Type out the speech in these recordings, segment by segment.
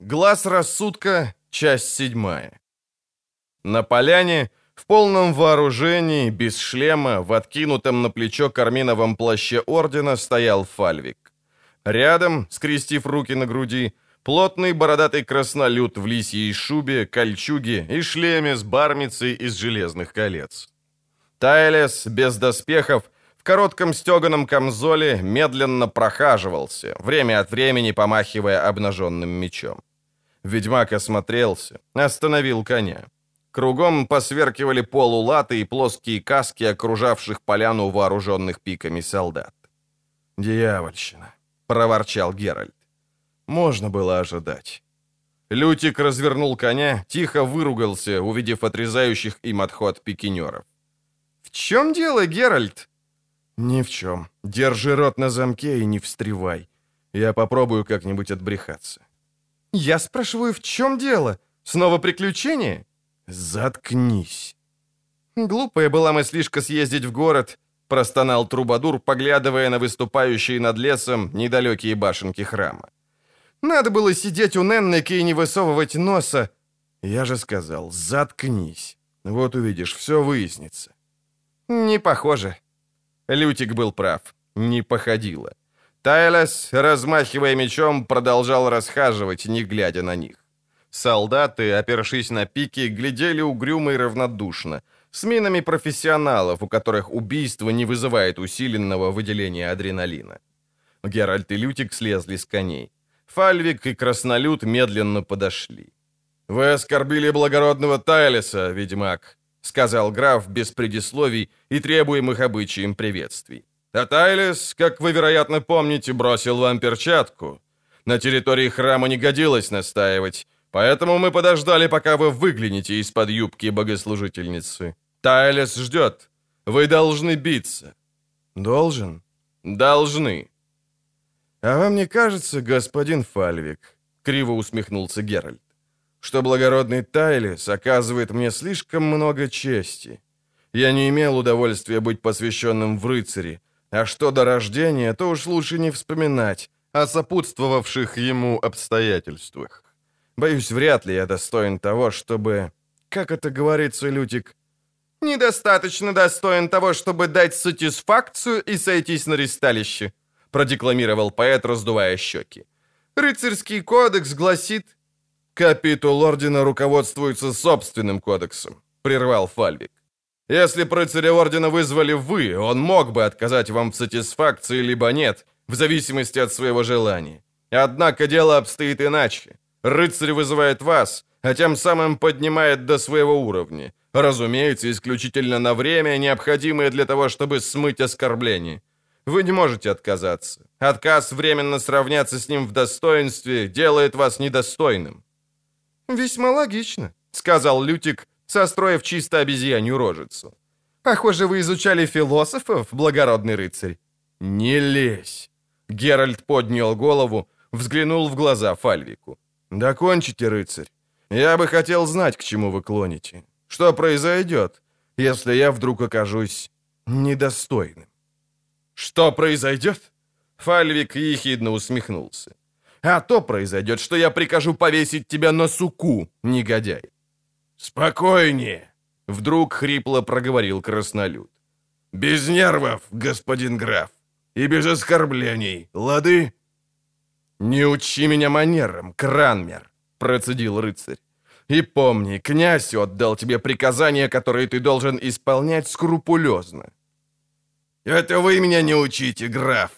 Глаз рассудка, часть седьмая. На поляне, в полном вооружении, без шлема, в откинутом на плечо карминовом плаще ордена стоял Фальвик. Рядом, скрестив руки на груди, плотный бородатый краснолюд в лисьей шубе, кольчуге и шлеме с бармицей из железных колец. Тайлес, без доспехов, в коротком стеганом камзоле медленно прохаживался, время от времени помахивая обнаженным мечом. Ведьмак осмотрелся, остановил коня. Кругом посверкивали полулаты и плоские каски окружавших поляну вооруженных пиками солдат. «Дьявольщина!» — проворчал Геральт. «Можно было ожидать». Лютик развернул коня, тихо выругался, увидев отрезающих им отход пикинеров. «В чем дело, Геральт?» «Ни в чем. Держи рот на замке и не встревай. Я попробую как-нибудь отбрехаться». «Я спрашиваю, в чем дело? Снова приключение?» «Заткнись». «Глупая была мыслишка съездить в город», — простонал Трубадур, поглядывая на выступающие над лесом недалекие башенки храма. «Надо было сидеть у Неннеки и не высовывать носа». «Я же сказал, заткнись. Вот увидишь, все выяснится». «Не похоже», Лютик был прав. Не походило. Тайлес, размахивая мечом, продолжал расхаживать, не глядя на них. Солдаты, опершись на пики, глядели угрюмо и равнодушно, с минами профессионалов, у которых убийство не вызывает усиленного выделения адреналина. Геральт и Лютик слезли с коней. Фальвик и Краснолюд медленно подошли. «Вы оскорбили благородного Тайлеса, ведьмак», — сказал граф без предисловий и требуемых обычаем приветствий. «А Тайлес, как вы, вероятно, помните, бросил вам перчатку. На территории храма не годилось настаивать, поэтому мы подождали, пока вы выглянете из-под юбки богослужительницы. Тайлес ждет. Вы должны биться». «Должен?» «Должны». «А вам не кажется, господин Фальвик?» — криво усмехнулся Геральт что благородный Тайлис оказывает мне слишком много чести. Я не имел удовольствия быть посвященным в рыцари, а что до рождения, то уж лучше не вспоминать о сопутствовавших ему обстоятельствах. Боюсь, вряд ли я достоин того, чтобы... Как это говорится, Лютик? «Недостаточно достоин того, чтобы дать сатисфакцию и сойтись на ристалище», продекламировал поэт, раздувая щеки. «Рыцарский кодекс гласит, «Капитул Ордена руководствуется собственным кодексом», — прервал Фальвик. «Если рыцаря Ордена вызвали вы, он мог бы отказать вам в сатисфакции, либо нет, в зависимости от своего желания. Однако дело обстоит иначе. Рыцарь вызывает вас, а тем самым поднимает до своего уровня. Разумеется, исключительно на время, необходимое для того, чтобы смыть оскорбление. Вы не можете отказаться. Отказ временно сравняться с ним в достоинстве делает вас недостойным. «Весьма логично», — сказал Лютик, состроив чисто обезьянью рожицу. «Похоже, вы изучали философов, благородный рыцарь». «Не лезь!» Геральт поднял голову, взглянул в глаза Фальвику. «Докончите, рыцарь. Я бы хотел знать, к чему вы клоните. Что произойдет, если я вдруг окажусь недостойным?» «Что произойдет?» Фальвик ехидно усмехнулся. А то произойдет, что я прикажу повесить тебя на суку, негодяй. Спокойнее, вдруг хрипло проговорил краснолюд. Без нервов, господин граф, и без оскорблений, лады? Не учи меня манерам, Кранмер, процедил рыцарь. И помни, князь отдал тебе приказания, которые ты должен исполнять скрупулезно. Это вы меня не учите, граф,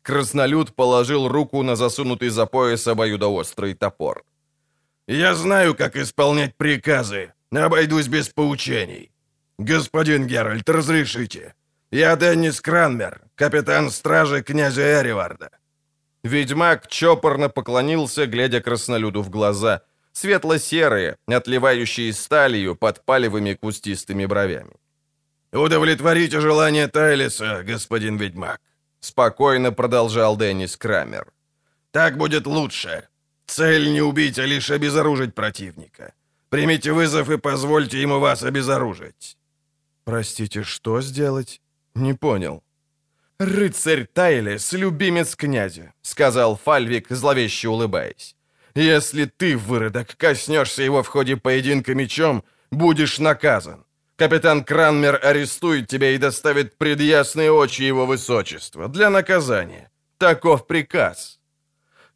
Краснолюд положил руку на засунутый за пояс обоюдоострый топор. «Я знаю, как исполнять приказы. Обойдусь без поучений. Господин Геральт, разрешите. Я Деннис Кранмер, капитан стражи князя Эриварда». Ведьмак чопорно поклонился, глядя краснолюду в глаза, светло-серые, отливающие сталью под палевыми кустистыми бровями. «Удовлетворите желание Тайлиса, господин ведьмак. — спокойно продолжал Деннис Крамер. «Так будет лучше. Цель не убить, а лишь обезоружить противника. Примите вызов и позвольте ему вас обезоружить». «Простите, что сделать?» «Не понял». «Рыцарь Тайлес, любимец князя», — сказал Фальвик, зловеще улыбаясь. Если ты, выродок, коснешься его в ходе поединка мечом, будешь наказан. Капитан Кранмер арестует тебя и доставит пред ясные очи его высочества для наказания. Таков приказ».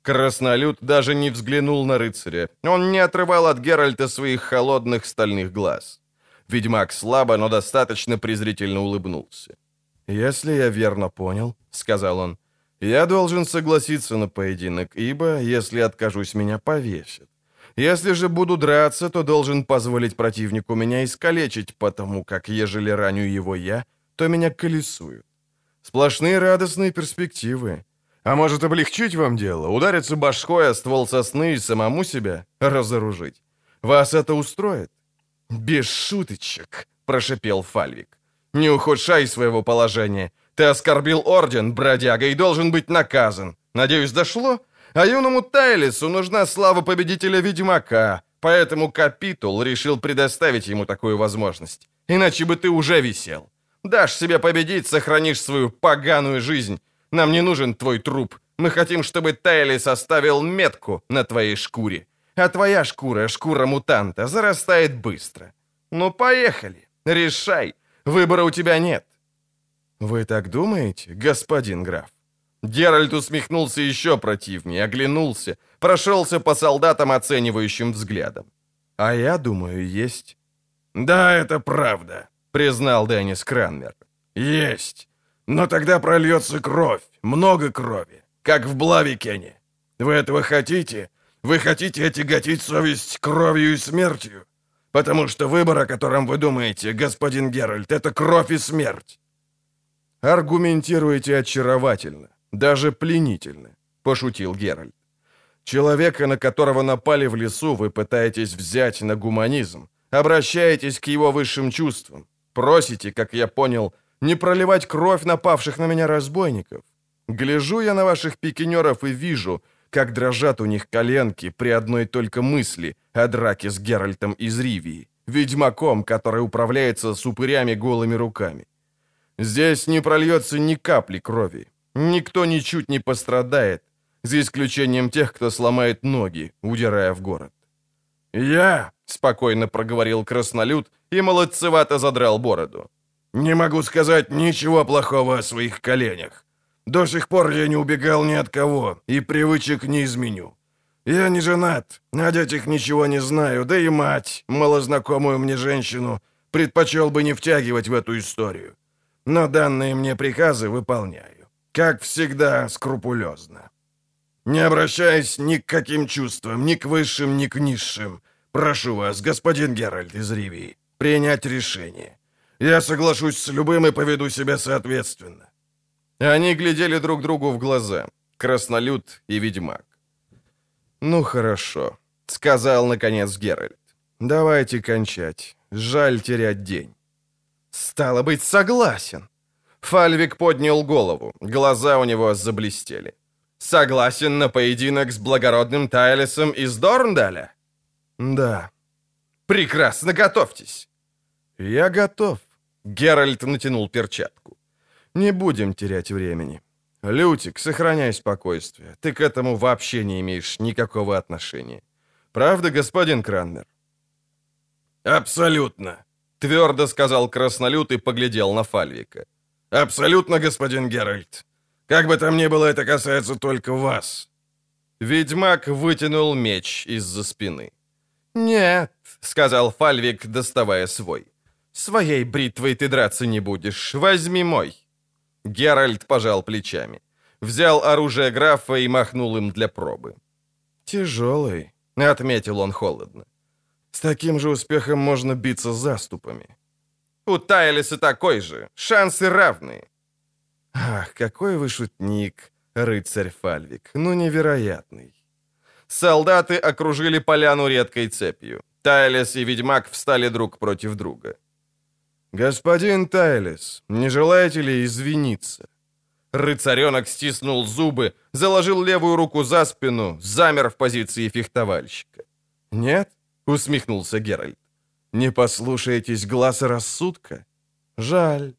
Краснолюд даже не взглянул на рыцаря. Он не отрывал от Геральта своих холодных стальных глаз. Ведьмак слабо, но достаточно презрительно улыбнулся. «Если я верно понял», — сказал он, — «я должен согласиться на поединок, ибо, если откажусь, меня повесят. Если же буду драться, то должен позволить противнику меня искалечить, потому как, ежели раню его я, то меня колесуют. Сплошные радостные перспективы. А может облегчить вам дело, удариться башкой о ствол сосны и самому себя разоружить? Вас это устроит?» «Без шуточек», — прошипел Фальвик. «Не ухудшай своего положения. Ты оскорбил орден, бродяга, и должен быть наказан. Надеюсь, дошло?» А юному Тайлису нужна слава победителя-ведьмака, поэтому Капитул решил предоставить ему такую возможность. Иначе бы ты уже висел. Дашь себе победить, сохранишь свою поганую жизнь. Нам не нужен твой труп. Мы хотим, чтобы Тайлис оставил метку на твоей шкуре. А твоя шкура, шкура мутанта, зарастает быстро. Ну, поехали. Решай. Выбора у тебя нет. Вы так думаете, господин граф? Геральт усмехнулся еще противнее, оглянулся, прошелся по солдатам оценивающим взглядом. «А я думаю, есть». «Да, это правда», — признал Деннис Кранмер. «Есть. Но тогда прольется кровь, много крови, как в Блавикене. Вы этого хотите? Вы хотите отяготить совесть кровью и смертью? Потому что выбор, о котором вы думаете, господин Геральт, это кровь и смерть». «Аргументируете очаровательно», даже пленительно», — пошутил Геральт. «Человека, на которого напали в лесу, вы пытаетесь взять на гуманизм, обращаетесь к его высшим чувствам, просите, как я понял, не проливать кровь напавших на меня разбойников. Гляжу я на ваших пикинеров и вижу, как дрожат у них коленки при одной только мысли о драке с Геральтом из Ривии, ведьмаком, который управляется с упырями голыми руками. Здесь не прольется ни капли крови, Никто ничуть не пострадает, за исключением тех, кто сломает ноги, удирая в город. «Я», — спокойно проговорил краснолюд и молодцевато задрал бороду, «не могу сказать ничего плохого о своих коленях. До сих пор я не убегал ни от кого и привычек не изменю. Я не женат, о детях ничего не знаю, да и мать, малознакомую мне женщину, предпочел бы не втягивать в эту историю. Но данные мне приказы выполняю как всегда, скрупулезно. Не обращаясь ни к каким чувствам, ни к высшим, ни к низшим, прошу вас, господин Геральт из Ривии, принять решение. Я соглашусь с любым и поведу себя соответственно». Они глядели друг другу в глаза, краснолюд и ведьмак. «Ну хорошо», — сказал наконец Геральт. «Давайте кончать. Жаль терять день». «Стало быть, согласен», Фальвик поднял голову, глаза у него заблестели. «Согласен на поединок с благородным Тайлисом из Дорндаля?» «Да». «Прекрасно, готовьтесь». «Я готов». Геральт натянул перчатку. «Не будем терять времени. Лютик, сохраняй спокойствие. Ты к этому вообще не имеешь никакого отношения. Правда, господин Кранмер?» «Абсолютно», — твердо сказал Краснолют и поглядел на Фальвика. «Абсолютно, господин Геральт. Как бы там ни было, это касается только вас». Ведьмак вытянул меч из-за спины. «Нет», — сказал Фальвик, доставая свой. «Своей бритвой ты драться не будешь. Возьми мой». Геральт пожал плечами. Взял оружие графа и махнул им для пробы. «Тяжелый», — отметил он холодно. «С таким же успехом можно биться заступами». У Тайлиса такой же. Шансы равные. Ах, какой вы шутник, рыцарь Фальвик. Ну, невероятный. Солдаты окружили поляну редкой цепью. Тайлис и ведьмак встали друг против друга. «Господин Тайлис, не желаете ли извиниться?» Рыцаренок стиснул зубы, заложил левую руку за спину, замер в позиции фехтовальщика. «Нет?» — усмехнулся Геральт. Не послушаетесь глаз рассудка? Жаль.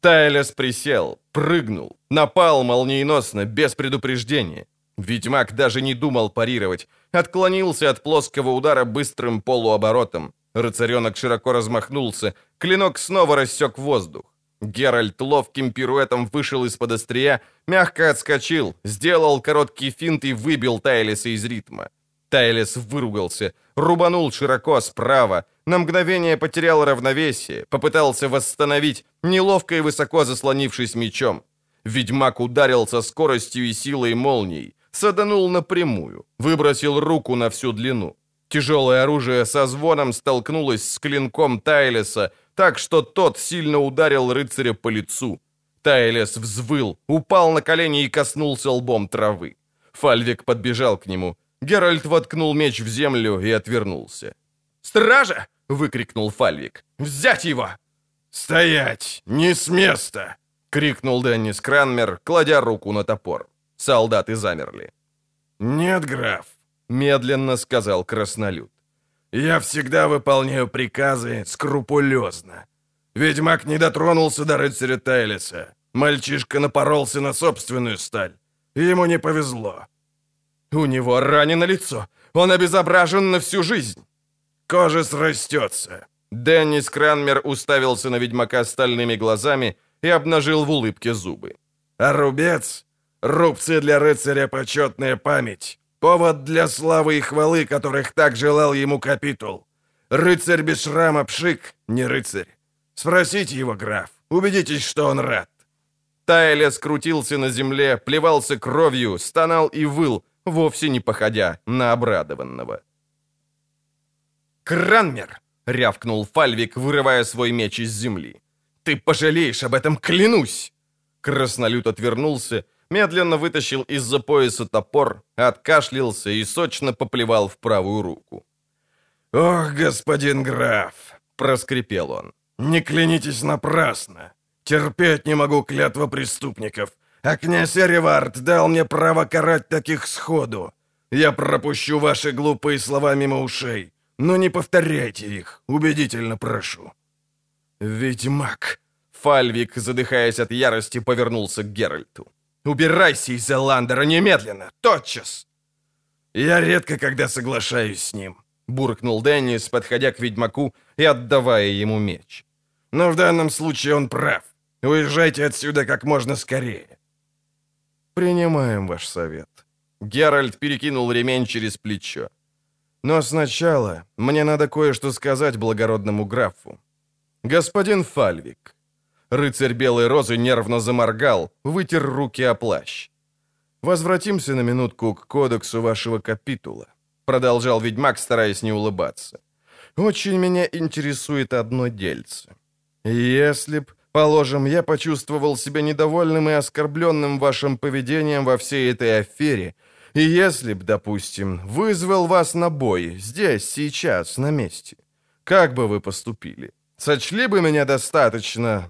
Тайлес присел, прыгнул, напал молниеносно, без предупреждения. Ведьмак даже не думал парировать, отклонился от плоского удара быстрым полуоборотом. Рыцаренок широко размахнулся, клинок снова рассек воздух. Геральт ловким пируэтом вышел из-под острия, мягко отскочил, сделал короткий финт и выбил Тайлиса из ритма. Тайлис выругался, рубанул широко справа, на мгновение потерял равновесие, попытался восстановить, неловко и высоко заслонившись мечом. Ведьмак ударил со скоростью и силой молний, саданул напрямую, выбросил руку на всю длину. Тяжелое оружие со звоном столкнулось с клинком Тайлеса, так что тот сильно ударил рыцаря по лицу. Тайлес взвыл, упал на колени и коснулся лбом травы. Фальвик подбежал к нему. Геральт воткнул меч в землю и отвернулся. «Стража!» — выкрикнул Фальвик. «Взять его!» «Стоять! Не с места!» — крикнул Деннис Кранмер, кладя руку на топор. Солдаты замерли. «Нет, граф», — медленно сказал краснолюд. «Я всегда выполняю приказы скрупулезно. Ведьмак не дотронулся до рыцаря Тайлиса. Мальчишка напоролся на собственную сталь. Ему не повезло». «У него ранено лицо. Он обезображен на всю жизнь». «Кожа срастется». Деннис Кранмер уставился на ведьмака стальными глазами и обнажил в улыбке зубы. «А рубец Рубцы для рыцаря — почетная память. Повод для славы и хвалы, которых так желал ему капитул. Рыцарь без шрама пшик, не рыцарь. Спросите его, граф. Убедитесь, что он рад. Тайля скрутился на земле, плевался кровью, стонал и выл, вовсе не походя на обрадованного. «Кранмер!» — рявкнул Фальвик, вырывая свой меч из земли. «Ты пожалеешь об этом, клянусь!» Краснолют отвернулся, медленно вытащил из-за пояса топор, откашлялся и сочно поплевал в правую руку. «Ох, господин граф!» — проскрипел он. «Не клянитесь напрасно! Терпеть не могу клятва преступников, а князь Эревард дал мне право карать таких сходу. Я пропущу ваши глупые слова мимо ушей, но не повторяйте их, убедительно прошу». «Ведьмак!» Фальвик, задыхаясь от ярости, повернулся к Геральту. Убирайся из Эландера немедленно, тотчас!» «Я редко когда соглашаюсь с ним», — буркнул Деннис, подходя к ведьмаку и отдавая ему меч. «Но в данном случае он прав. Уезжайте отсюда как можно скорее». «Принимаем ваш совет». Геральт перекинул ремень через плечо. «Но сначала мне надо кое-что сказать благородному графу. Господин Фальвик, Рыцарь Белой Розы нервно заморгал, вытер руки о плащ. «Возвратимся на минутку к кодексу вашего капитула», — продолжал ведьмак, стараясь не улыбаться. «Очень меня интересует одно дельце. Если б, положим, я почувствовал себя недовольным и оскорбленным вашим поведением во всей этой афере, и если б, допустим, вызвал вас на бой здесь, сейчас, на месте, как бы вы поступили? Сочли бы меня достаточно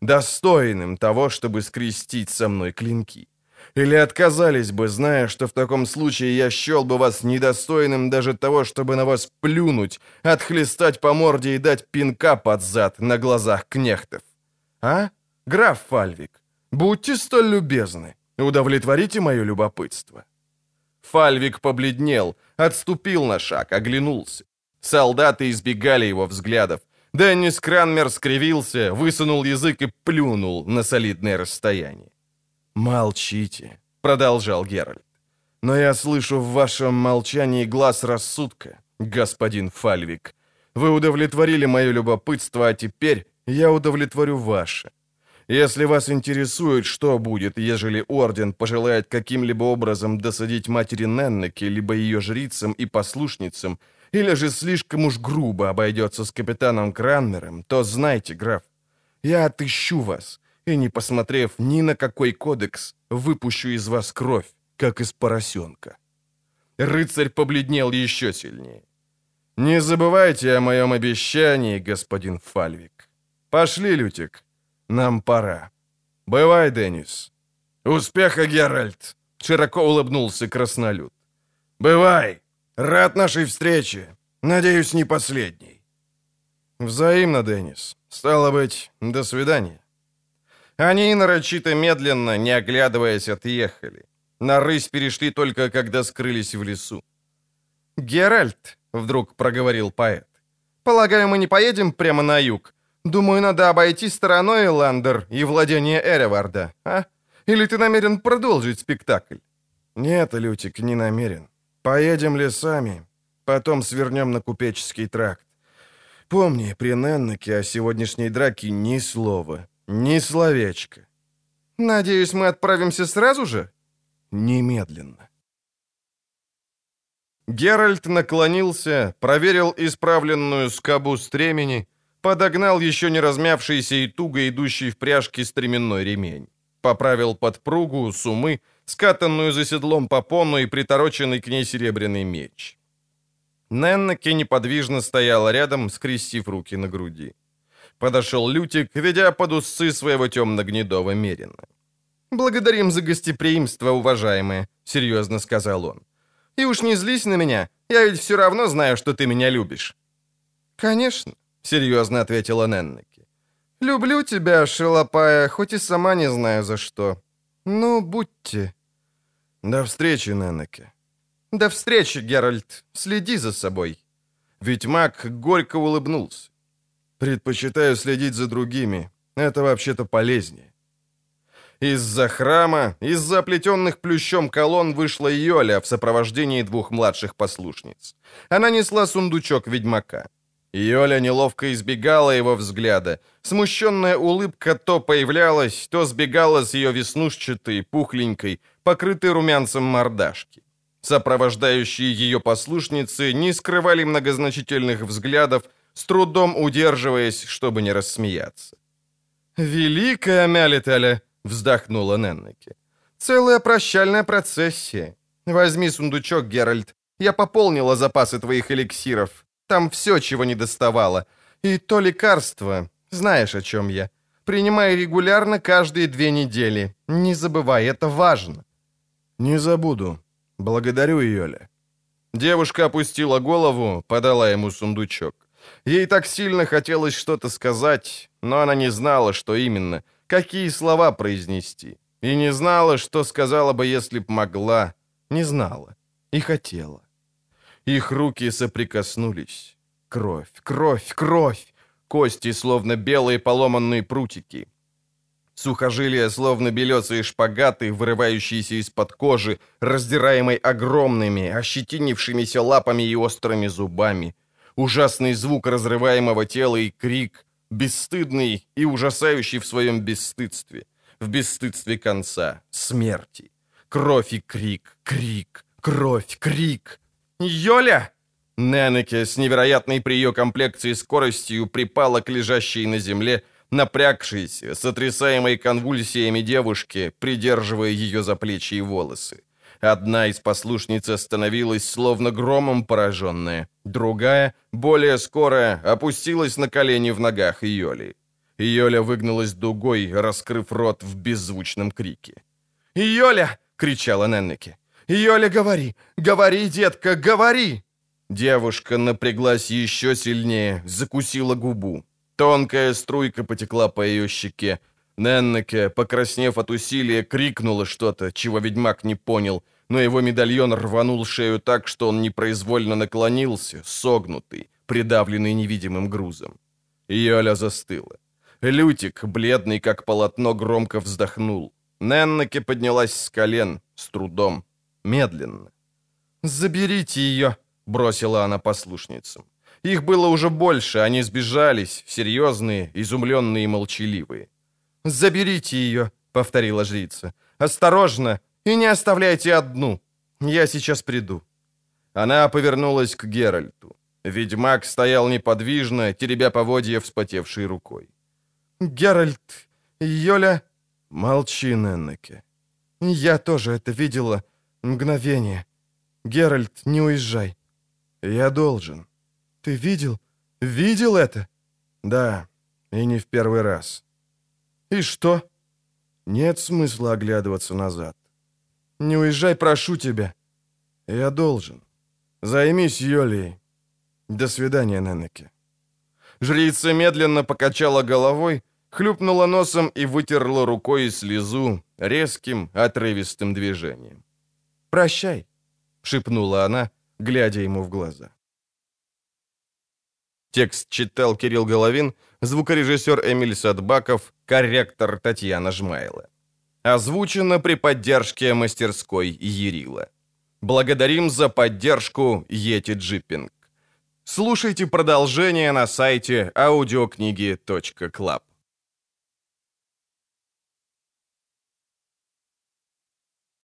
достойным того, чтобы скрестить со мной клинки? Или отказались бы, зная, что в таком случае я счел бы вас недостойным даже того, чтобы на вас плюнуть, отхлестать по морде и дать пинка под зад на глазах кнехтов? А, граф Фальвик, будьте столь любезны, удовлетворите мое любопытство». Фальвик побледнел, отступил на шаг, оглянулся. Солдаты избегали его взглядов, Деннис Кранмер скривился, высунул язык и плюнул на солидное расстояние. «Молчите», — продолжал Геральт. «Но я слышу в вашем молчании глаз рассудка, господин Фальвик. Вы удовлетворили мое любопытство, а теперь я удовлетворю ваше. Если вас интересует, что будет, ежели Орден пожелает каким-либо образом досадить матери Неннеке, либо ее жрицам и послушницам, или же слишком уж грубо обойдется с капитаном Кранмером, то знайте, граф, я отыщу вас, и, не посмотрев ни на какой кодекс, выпущу из вас кровь, как из поросенка». Рыцарь побледнел еще сильнее. «Не забывайте о моем обещании, господин Фальвик. Пошли, Лютик, нам пора. Бывай, Деннис». «Успеха, Геральт!» — широко улыбнулся краснолюд. «Бывай!» Рад нашей встрече. Надеюсь, не последней. Взаимно, Деннис. Стало быть, до свидания. Они нарочито медленно, не оглядываясь, отъехали. На рысь перешли только, когда скрылись в лесу. «Геральт», — вдруг проговорил поэт, — «полагаю, мы не поедем прямо на юг. Думаю, надо обойти стороной Ландер и владение Эреварда, а? Или ты намерен продолжить спектакль?» «Нет, Лютик, не намерен. Поедем лесами, потом свернем на купеческий тракт. Помни, при Неннаке о сегодняшней драке ни слова, ни словечка. Надеюсь, мы отправимся сразу же? Немедленно. Геральт наклонился, проверил исправленную скобу стремени, подогнал еще не размявшийся и туго идущий в пряжке стременной ремень, поправил подпругу, сумы, скатанную за седлом попону и притороченный к ней серебряный меч. Неннаке неподвижно стояла рядом, скрестив руки на груди. Подошел Лютик, ведя под усы своего темно-гнедого мерина. «Благодарим за гостеприимство, уважаемые», — серьезно сказал он. «И уж не злись на меня, я ведь все равно знаю, что ты меня любишь». «Конечно», — серьезно ответила Неннаки. «Люблю тебя, шелопая, хоть и сама не знаю за что. Ну, будьте». «До встречи, Неннаки», «До встречи, Геральт. Следи за собой». Ведь маг горько улыбнулся. «Предпочитаю следить за другими. Это вообще-то полезнее». Из-за храма, из-за оплетенных плющом колонн вышла Йоля в сопровождении двух младших послушниц. Она несла сундучок ведьмака. Йоля неловко избегала его взгляда. Смущенная улыбка то появлялась, то сбегала с ее веснушчатой, пухленькой, покрытой румянцем мордашки. Сопровождающие ее послушницы не скрывали многозначительных взглядов, с трудом удерживаясь, чтобы не рассмеяться. «Великая Мялиталя!» — вздохнула Неннеке. «Целая прощальная процессия. Возьми сундучок, Геральт. Я пополнила запасы твоих эликсиров. Там все, чего не доставало. И то лекарство. Знаешь, о чем я. Принимай регулярно каждые две недели. Не забывай, это важно». «Не забуду», «Благодарю, Йоля». Девушка опустила голову, подала ему сундучок. Ей так сильно хотелось что-то сказать, но она не знала, что именно, какие слова произнести. И не знала, что сказала бы, если б могла. Не знала. И хотела. Их руки соприкоснулись. Кровь, кровь, кровь. Кости, словно белые поломанные прутики. Сухожилия, словно белесые шпагаты, вырывающиеся из-под кожи, раздираемой огромными, ощетинившимися лапами и острыми зубами. Ужасный звук разрываемого тела и крик, бесстыдный и ужасающий в своем бесстыдстве, в бесстыдстве конца, смерти. Кровь и крик, крик, кровь, крик. «Йоля!» Ненеке с невероятной при ее комплекции скоростью припала к лежащей на земле напрягшейся, сотрясаемой конвульсиями девушки, придерживая ее за плечи и волосы. Одна из послушниц остановилась, словно громом пораженная. Другая, более скорая, опустилась на колени в ногах Йоли. Йоля выгнулась дугой, раскрыв рот в беззвучном крике. «Йоля!» — кричала Неннеке. «Йоля, говори! Говори, детка, говори!» Девушка напряглась еще сильнее, закусила губу. Тонкая струйка потекла по ее щеке. Неннеке, покраснев от усилия, крикнула что-то, чего ведьмак не понял, но его медальон рванул шею так, что он непроизвольно наклонился, согнутый, придавленный невидимым грузом. Йоля застыла. Лютик, бледный как полотно, громко вздохнул. Неннеке поднялась с колен, с трудом, медленно. «Заберите ее!» — бросила она послушницам. Их было уже больше, они сбежались, серьезные, изумленные и молчаливые. «Заберите ее», — повторила жрица. «Осторожно и не оставляйте одну. Я сейчас приду». Она повернулась к Геральту. Ведьмак стоял неподвижно, теребя поводья вспотевшей рукой. «Геральт, Йоля...» «Молчи, Неннеке». «Я тоже это видела. Мгновение. Геральт, не уезжай». «Я должен». «Ты видел? Видел это?» «Да, и не в первый раз». «И что?» «Нет смысла оглядываться назад». «Не уезжай, прошу тебя». «Я должен. Займись Йолией. До свидания, Ненеке». Жрица медленно покачала головой, хлюпнула носом и вытерла рукой слезу резким, отрывистым движением. «Прощай», — шепнула она, глядя ему в глаза. Текст читал Кирилл Головин, звукорежиссер Эмиль Садбаков, корректор Татьяна Жмайла. Озвучено при поддержке мастерской Ерила. Благодарим за поддержку Йети Джиппинг. Слушайте продолжение на сайте audiokниги.club.